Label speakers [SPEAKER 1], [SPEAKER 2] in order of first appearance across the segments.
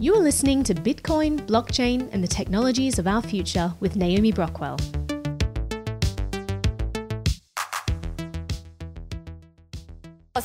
[SPEAKER 1] You are listening to Bitcoin, blockchain, and the technologies of our future with Naomi Brockwell.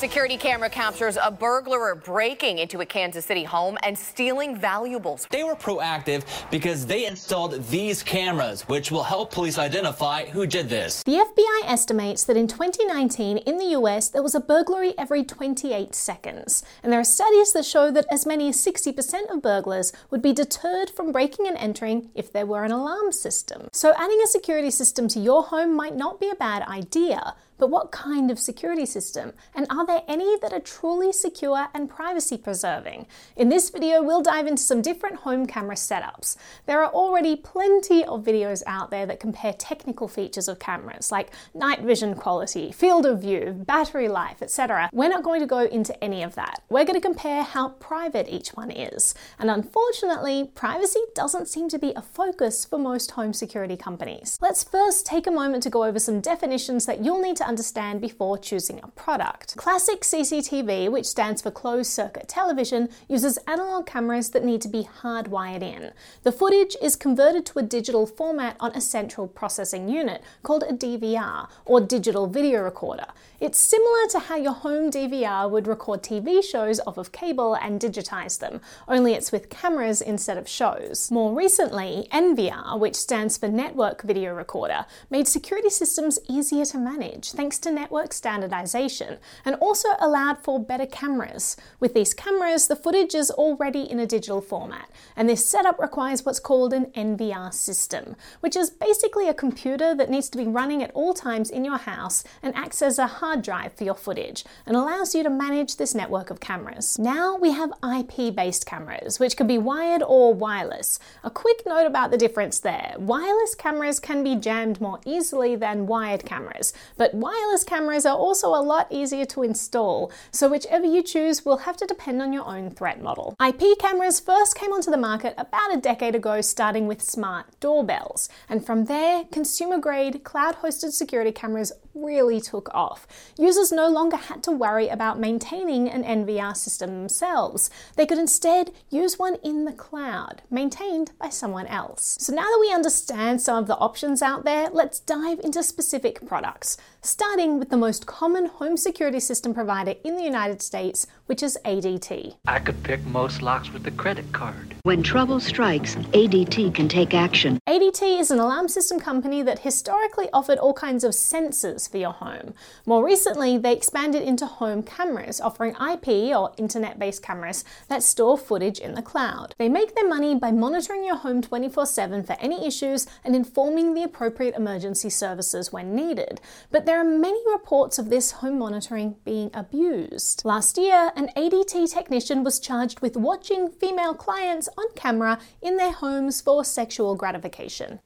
[SPEAKER 2] Security camera captures a burglar breaking into a Kansas City home and stealing valuables.
[SPEAKER 3] They were proactive because they installed these cameras, which will help police identify who did this.
[SPEAKER 4] The FBI estimates that in 2019 in the US there was a burglary every 28 seconds. And there are studies that show that as many as 60% of burglars would be deterred from breaking and entering if there were an alarm system. So adding a security system to your home might not be a bad idea. But what kind of security system? And are there any that are truly secure and privacy preserving? In this video, we'll dive into some different home camera setups. There are already plenty of videos out there that compare technical features of cameras like night vision quality, field of view, battery life, etc. We're not going to go into any of that. We're going to compare how private each one is. And unfortunately, privacy doesn't seem to be a focus for most home security companies. Let's first take a moment to go over some definitions that you'll need to understand before choosing a product. Classic CCTV, which stands for closed circuit television, uses analog cameras that need to be hardwired in. The footage is converted to a digital format on a central processing unit called a DVR, or digital video recorder. It's similar to how your home DVR would record TV shows off of cable and digitize them, only it's with cameras instead of shows. More recently, NVR, which stands for Network Video Recorder, made security systems easier to manage thanks to network standardization, and also allowed for better cameras. With these cameras, the footage is already in a digital format, and this setup requires what's called an NVR system, which is basically a computer that needs to be running at all times in your house and acts as a hard drive for your footage and allows you to manage this network of cameras. Now we have IP based cameras, which can be wired or wireless. A quick note about the difference there wireless cameras can be jammed more easily than wired cameras, but wireless cameras are also a lot easier to install, so whichever you choose will have to depend on your own threat model. IP cameras first came onto the market about a decade ago, starting with smart doorbells, and from there, consumer grade cloud hosted security cameras really took off. Users no longer had to worry about maintaining an NVR system themselves. They could instead use one in the cloud, maintained by someone else. So now that we understand some of the options out there, let's dive into specific products, starting with the most common home security system provider in the United States, which is ADT.
[SPEAKER 5] I could pick most locks with a credit card.
[SPEAKER 6] When trouble strikes, ADT can take action.
[SPEAKER 4] ADT is an alarm system company that historically offered all kinds of sensors for your home. More recently, they expanded into home cameras, offering IP or internet based cameras that store footage in the cloud. They make their money by monitoring your home 24 7 for any issues and informing the appropriate emergency services when needed. But there are many reports of this home monitoring being abused. Last year, an ADT technician was charged with watching female clients on camera in their homes for sexual gratification.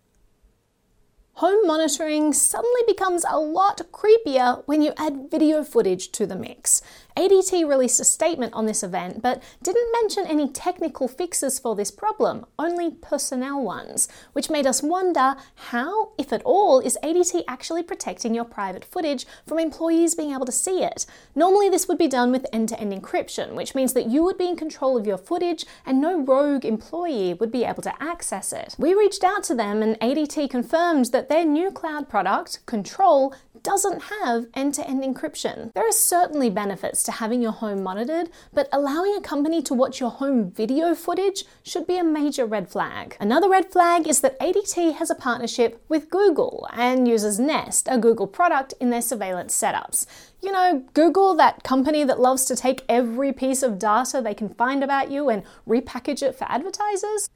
[SPEAKER 4] Home monitoring suddenly becomes a lot creepier when you add video footage to the mix. ADT released a statement on this event, but didn't mention any technical fixes for this problem, only personnel ones, which made us wonder how, if at all, is ADT actually protecting your private footage from employees being able to see it? Normally, this would be done with end to end encryption, which means that you would be in control of your footage and no rogue employee would be able to access it. We reached out to them, and ADT confirmed that their new cloud product, Control, doesn't have end to end encryption. There are certainly benefits to having your home monitored, but allowing a company to watch your home video footage should be a major red flag. Another red flag is that ADT has a partnership with Google and uses Nest, a Google product, in their surveillance setups. You know, Google, that company that loves to take every piece of data they can find about you and repackage it for advertisers?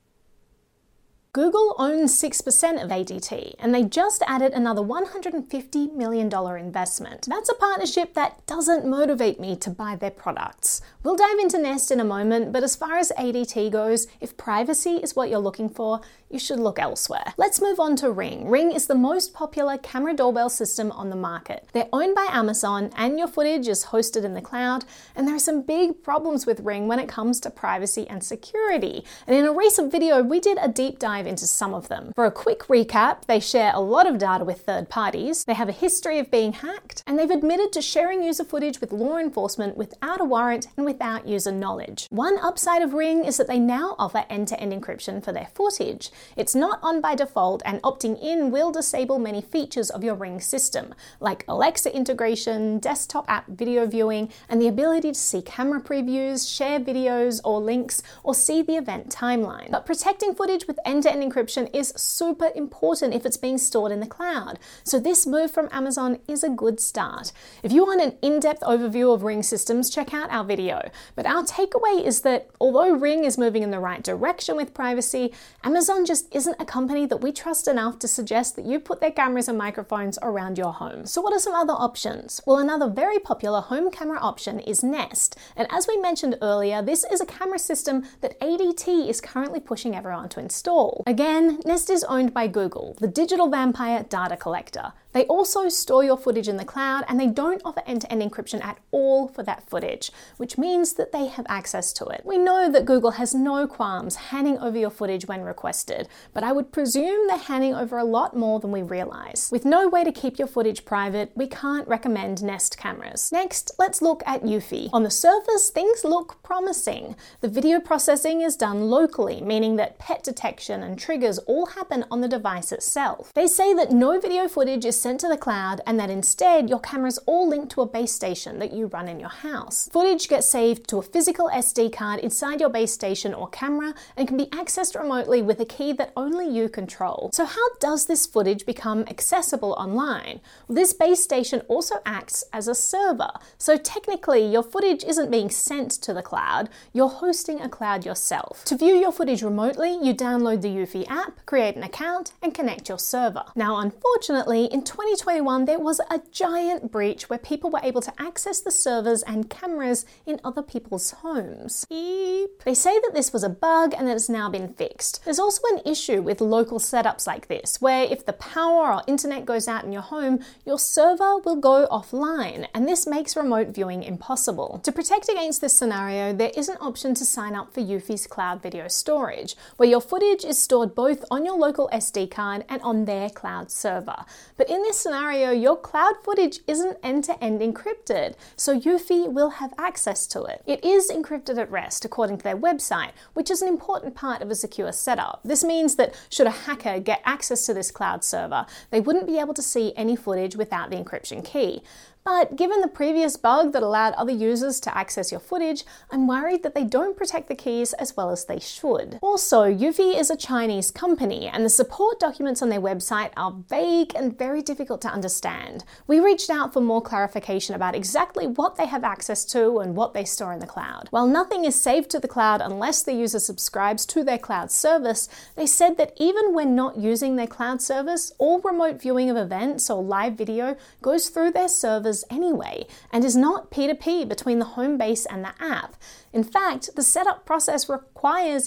[SPEAKER 4] Google owns 6% of ADT, and they just added another $150 million investment. That's a partnership that doesn't motivate me to buy their products. We'll dive into Nest in a moment, but as far as ADT goes, if privacy is what you're looking for, you should look elsewhere. Let's move on to Ring. Ring is the most popular camera doorbell system on the market. They're owned by Amazon, and your footage is hosted in the cloud, and there are some big problems with Ring when it comes to privacy and security. And in a recent video, we did a deep dive dive into some of them. For a quick recap, they share a lot of data with third parties, they have a history of being hacked, and they've admitted to sharing user footage with law enforcement without a warrant and without user knowledge. One upside of Ring is that they now offer end to end encryption for their footage. It's not on by default, and opting in will disable many features of your Ring system, like Alexa integration, desktop app video viewing, and the ability to see camera previews, share videos or links, or see the event timeline. But protecting footage with end to end encryption is super important if it's being stored in the cloud. So this move from Amazon is a good start. If you want an in depth overview of Ring systems, check out our video. But our takeaway is that although Ring is moving in the right direction with privacy, Amazon just isn't a company that we trust enough to suggest that you put their cameras and microphones around your home. So, what are some other options? Well, another very popular home camera option is Nest. And as we mentioned earlier, this is a camera system that ADT is currently pushing everyone to install. Again, Nest is owned by Google, the digital vampire data collector. They also store your footage in the cloud and they don't offer end to end encryption at all for that footage, which means that they have access to it. We know that Google has no qualms handing over your footage when requested, but I would presume they're handing over a lot more than we realize. With no way to keep your footage private, we can't recommend Nest cameras. Next, let's look at Eufy. On the surface, things look promising. The video processing is done locally, meaning that pet detection and triggers all happen on the device itself. They say that no video footage is sent to the cloud and that instead your cameras all linked to a base station that you run in your house. Footage gets saved to a physical SD card inside your base station or camera and can be accessed remotely with a key that only you control. So how does this footage become accessible online? This base station also acts as a server. So technically your footage isn't being sent to the cloud, you're hosting a cloud yourself. To view your footage remotely, you download the Eufy app, create an account, and connect your server. Now, unfortunately, in 2021, there was a giant breach where people were able to access the servers and cameras in other people's homes. Beep. They say that this was a bug and that it's now been fixed. There's also an issue with local setups like this, where if the power or internet goes out in your home, your server will go offline, and this makes remote viewing impossible. To protect against this scenario, there is an option to sign up for Eufy's cloud video storage, where your footage is stored both on your local SD card and on their cloud server. But in this scenario, your cloud footage isn't end to end encrypted, so Eufy will have access to it. It is encrypted at rest, according to their website, which is an important part of a secure setup. This means that should a hacker get access to this cloud server, they wouldn't be able to see any footage without the encryption key. But given the previous bug that allowed other users to access your footage, I'm worried that they don't protect the keys as well as they should. Also, Eufy is a Chinese company, and the support documents on their website are vague and very difficult to understand. We reached out for more clarification about exactly what they have access to and what they store in the cloud. While nothing is saved to the cloud unless the user subscribes to their cloud service, they said that even when not using their cloud service, all remote viewing of events or live video goes through their servers anyway and is not P2P between the home base and the app. In fact, the setup process requires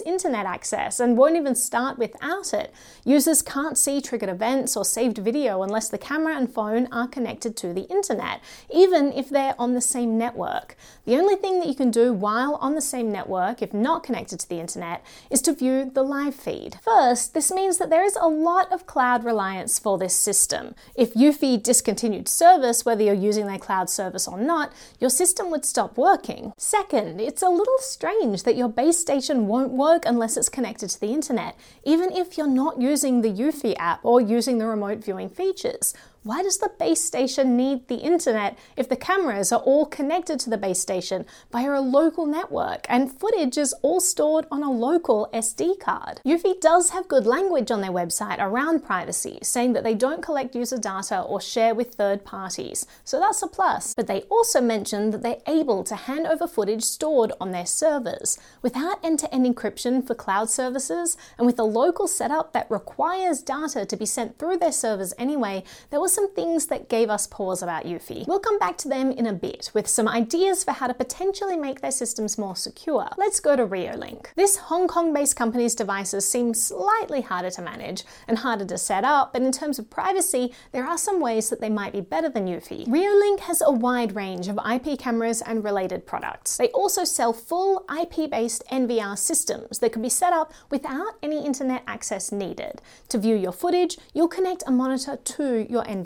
[SPEAKER 4] internet access and won't even start without it. Users can't see triggered events or saved video unless the camera and phone are connected to the internet, even if they're on the same network. The only thing that you can do while on the same network, if not connected to the internet, is to view the live feed. First, this means that there is a lot of cloud reliance for this system. If Eufy discontinued service, whether you're using their cloud service or not, your system would stop working. Second, it's a little strange that your base station won't work unless it's connected to the internet, even if you're not using the Eufy app or using the remote viewing features. Why does the base station need the internet if the cameras are all connected to the base station via a local network and footage is all stored on a local SD card? Eufy does have good language on their website around privacy, saying that they don't collect user data or share with third parties, so that's a plus. But they also mention that they're able to hand over footage stored on their servers. Without end to end encryption for cloud services and with a local setup that requires data to be sent through their servers anyway, there was some things that gave us pause about Eufy. We'll come back to them in a bit with some ideas for how to potentially make their systems more secure. Let's go to Reolink. This Hong Kong based company's devices seem slightly harder to manage and harder to set up, but in terms of privacy, there are some ways that they might be better than Eufy. Reolink has a wide range of IP cameras and related products. They also sell full IP based NVR systems that can be set up without any internet access needed. To view your footage, you'll connect a monitor to your NVR.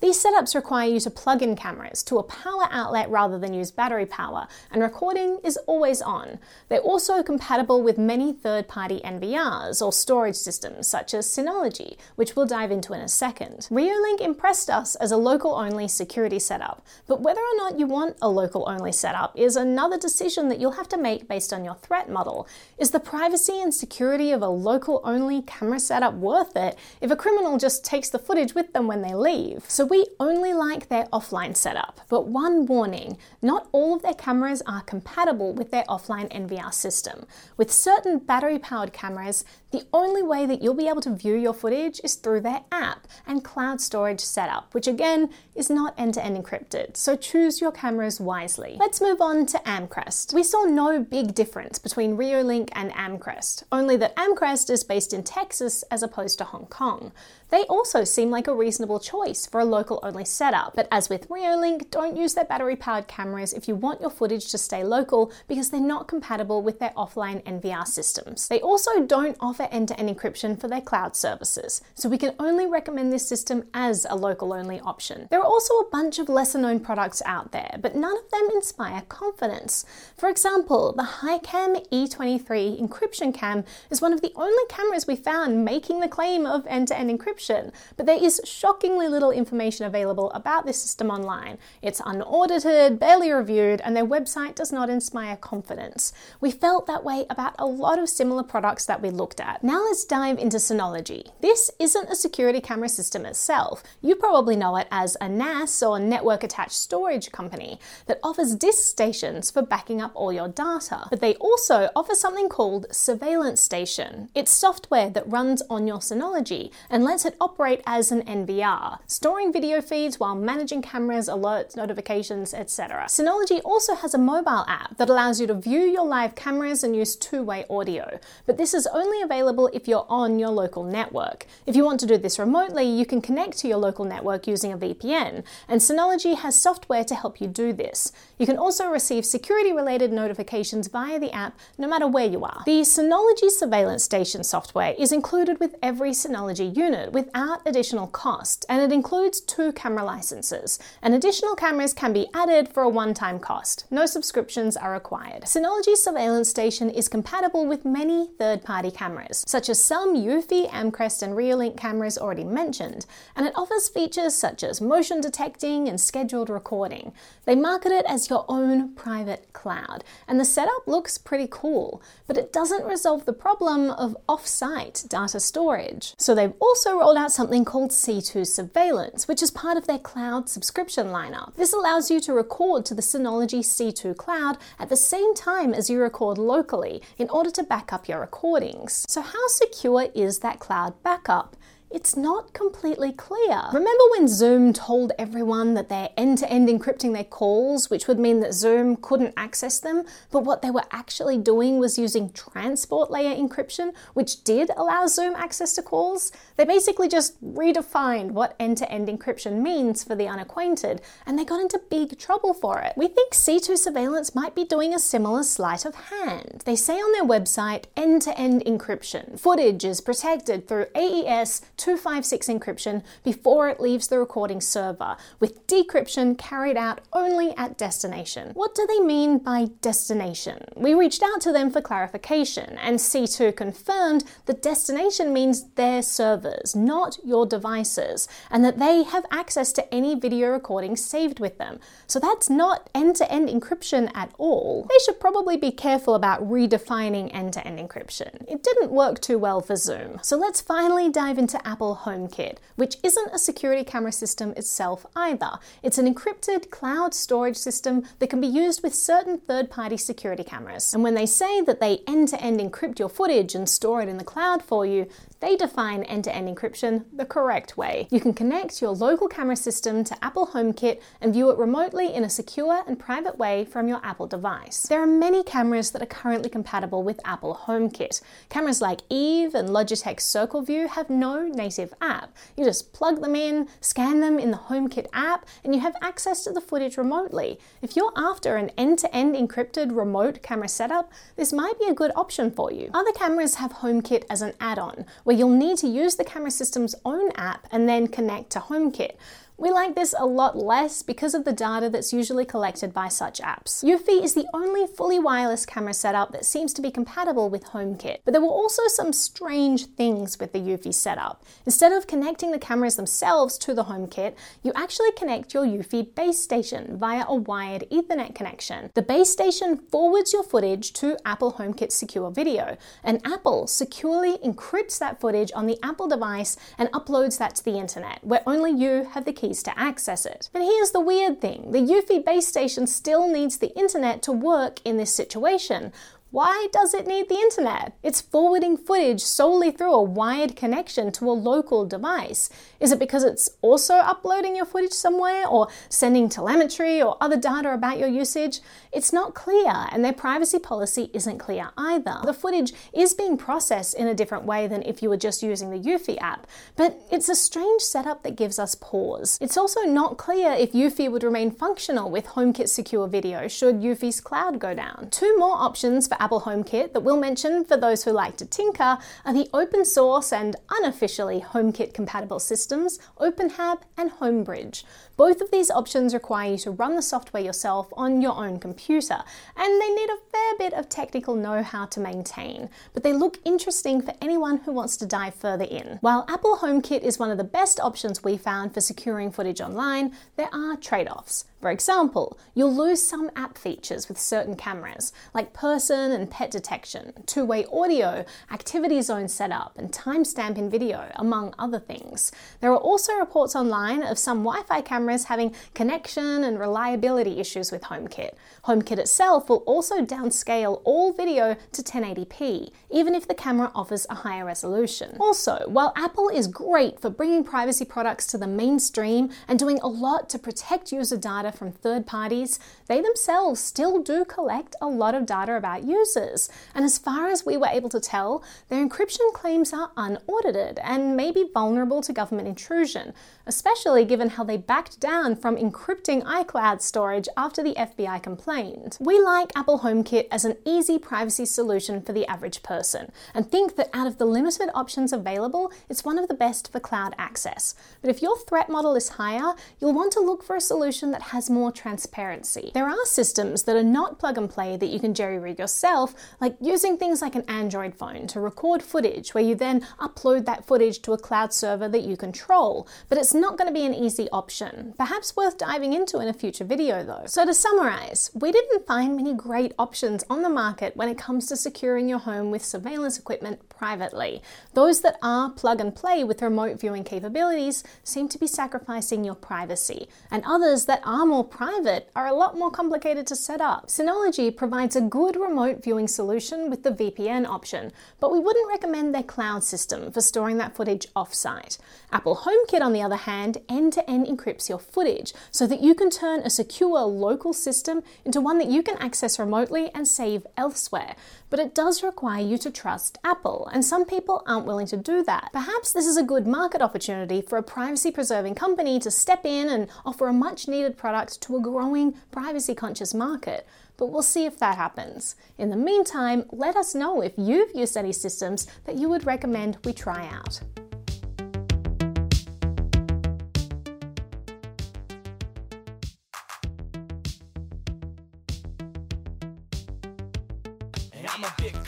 [SPEAKER 4] These setups require you to plug in cameras to a power outlet rather than use battery power, and recording is always on. They're also compatible with many third party NVRs or storage systems such as Synology, which we'll dive into in a second. Reolink impressed us as a local only security setup, but whether or not you want a local only setup is another decision that you'll have to make based on your threat model. Is the privacy and security of a local only camera setup worth it if a criminal just takes the footage with them when they leave? So we only like their offline setup, but one warning not all of their cameras are compatible with their offline NVR system. With certain battery powered cameras, the only way that you'll be able to view your footage is through their app and cloud storage setup, which again is not end to end encrypted, so choose your cameras wisely. Let's move on to Amcrest. We saw no big difference between Reolink and Amcrest, only that Amcrest is based in Texas as opposed to Hong Kong. They also seem like a reasonable choice for a local only setup, but as with Reolink, don't use their battery powered cameras if you want your footage to stay local because they're not compatible with their offline NVR systems. They also don't offer end to end encryption for their cloud services, so we can only recommend this system as a local only option. There are also a bunch of lesser known products out there, but none of them inspire confidence. For example, the HiCam E23 encryption cam is one of the only cameras we found making the claim of end to end encryption encryption, but there is shockingly little information available about this system online. It's unaudited, barely reviewed, and their website does not inspire confidence. We felt that way about a lot of similar products that we looked at. Now let's dive into Synology. This isn't a security camera system itself. You probably know it as a NAS or network attached storage company that offers disk stations for backing up all your data. But they also offer something called Surveillance Station. It's software that runs on your Synology and lets operate as an NVR, storing video feeds while managing cameras, alerts, notifications, etc. Synology also has a mobile app that allows you to view your live cameras and use two way audio, but this is only available if you're on your local network. If you want to do this remotely, you can connect to your local network using a VPN, and Synology has software to help you do this. You can also receive security related notifications via the app no matter where you are. The Synology Surveillance Station software is included with every Synology unit without additional cost, and it includes two camera licenses. And additional cameras can be added for a one time cost. No subscriptions are required. Synology Surveillance Station is compatible with many third party cameras, such as some Eufy, Amcrest, and Reolink cameras already mentioned, and it offers features such as motion detecting and scheduled recording. They market it as your own private cloud, and the setup looks pretty cool, but it doesn't resolve the problem of off site data storage. So they've also rolled out something called C2 Surveillance, which is part of their cloud subscription lineup. This allows you to record to the Synology C2 cloud at the same time as you record locally in order to back up your recordings. So, how secure is that cloud backup? It's not completely clear. Remember when Zoom told everyone that they're end to end encrypting their calls, which would mean that Zoom couldn't access them, but what they were actually doing was using transport layer encryption, which did allow Zoom access to calls? They basically just redefined what end to end encryption means for the unacquainted, and they got into big trouble for it. We think C2 surveillance might be doing a similar sleight of hand. They say on their website end to end encryption. Footage is protected through AES 256 encryption before it leaves the recording server, with decryption carried out only at destination. What do they mean by destination? We reached out to them for clarification, and C2 confirmed that destination means their servers, not your devices, and that they have access to any video recording saved with them. So that's not end to end encryption at all. They should probably be careful about redefining end to end encryption. It didn't work too well for Zoom. So let's finally dive into Apple HomeKit, which isn't a security camera system itself either. It's an encrypted cloud storage system that can be used with certain third party security cameras. And when they say that they end to end encrypt your footage and store it in the cloud for you, they define end to end encryption the correct way. You can connect your local camera system to Apple HomeKit and view it remotely in a secure and private way from your Apple device. There are many cameras that are currently compatible with Apple HomeKit. Cameras like Eve and Logitech Circle View have no native app. You just plug them in, scan them in the HomeKit app, and you have access to the footage remotely. If you're after an end to end encrypted remote camera setup, this might be a good option for you. Other cameras have HomeKit as an add on, where you'll need to use the camera system's own app and then connect to HomeKit. We like this a lot less because of the data that's usually collected by such apps. Eufy is the only fully wireless camera setup that seems to be compatible with HomeKit, but there were also some strange things with the Eufy setup. Instead of connecting the cameras themselves to the HomeKit, you actually connect your Eufy base station via a wired Ethernet connection. The base station forwards your footage to Apple HomeKit Secure Video, and Apple securely encrypts that footage on the Apple device and uploads that to the internet, where only you have the key to access it. And here's the weird thing the Eufy base station still needs the internet to work in this situation. Why does it need the internet? It's forwarding footage solely through a wired connection to a local device. Is it because it's also uploading your footage somewhere or sending telemetry or other data about your usage? It's not clear, and their privacy policy isn't clear either. The footage is being processed in a different way than if you were just using the Eufy app, but it's a strange setup that gives us pause. It's also not clear if Eufy would remain functional with HomeKit Secure Video should Eufy's cloud go down. Two more options for Apple HomeKit that we'll mention for those who like to tinker are the open source and unofficially HomeKit compatible systems, OpenHab and Homebridge. Both of these options require you to run the software yourself on your own computer, and they need a fair bit of technical know how to maintain, but they look interesting for anyone who wants to dive further in. While Apple HomeKit is one of the best options we found for securing footage online, there are trade offs. For example, you'll lose some app features with certain cameras, like person and pet detection, two way audio, activity zone setup, and timestamp in video, among other things. There are also reports online of some Wi Fi cameras having connection and reliability issues with HomeKit. HomeKit itself will also downscale all video to 1080p, even if the camera offers a higher resolution. Also, while Apple is great for bringing privacy products to the mainstream and doing a lot to protect user data from third parties, they themselves still do collect a lot of data about users. And as far as we were able to tell, their encryption claims are unaudited and may be vulnerable to government intrusion, especially given how they backed down from encrypting iCloud storage after the FBI complained. We like Apple HomeKit as an easy privacy solution for the average person and think that out of the limited options available, it's one of the best for cloud access. But if your threat model is higher, you'll want to look for a solution that has more transparency. There are systems that are not plug and play that you can jerry rig yourself, like using things like an Android phone to record footage where you then upload that footage to a cloud server that you control. But it's not going to be an easy option. Perhaps worth diving into in a future video though. So to summarize, we didn't find many great options on the market when it comes to securing your home with surveillance equipment privately. Those that are plug and play with remote viewing capabilities seem to be sacrificing your privacy, and others that are more private are a lot more complicated to set up. Synology provides a good remote viewing solution with the VPN option, but we wouldn't recommend their cloud system for storing that footage offsite. Apple HomeKit, on the other hand, end to end encrypts your footage so that you can turn a secure local system into one that you can access remotely and save elsewhere. But it does require you to trust Apple, and some people aren't willing to do that. Perhaps this is a good market opportunity for a privacy preserving company to step in and offer a much needed product to a growing privacy conscious market. But we'll see if that happens. In the meantime, let us know if you've used any systems that you would recommend we try out.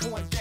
[SPEAKER 4] I'm a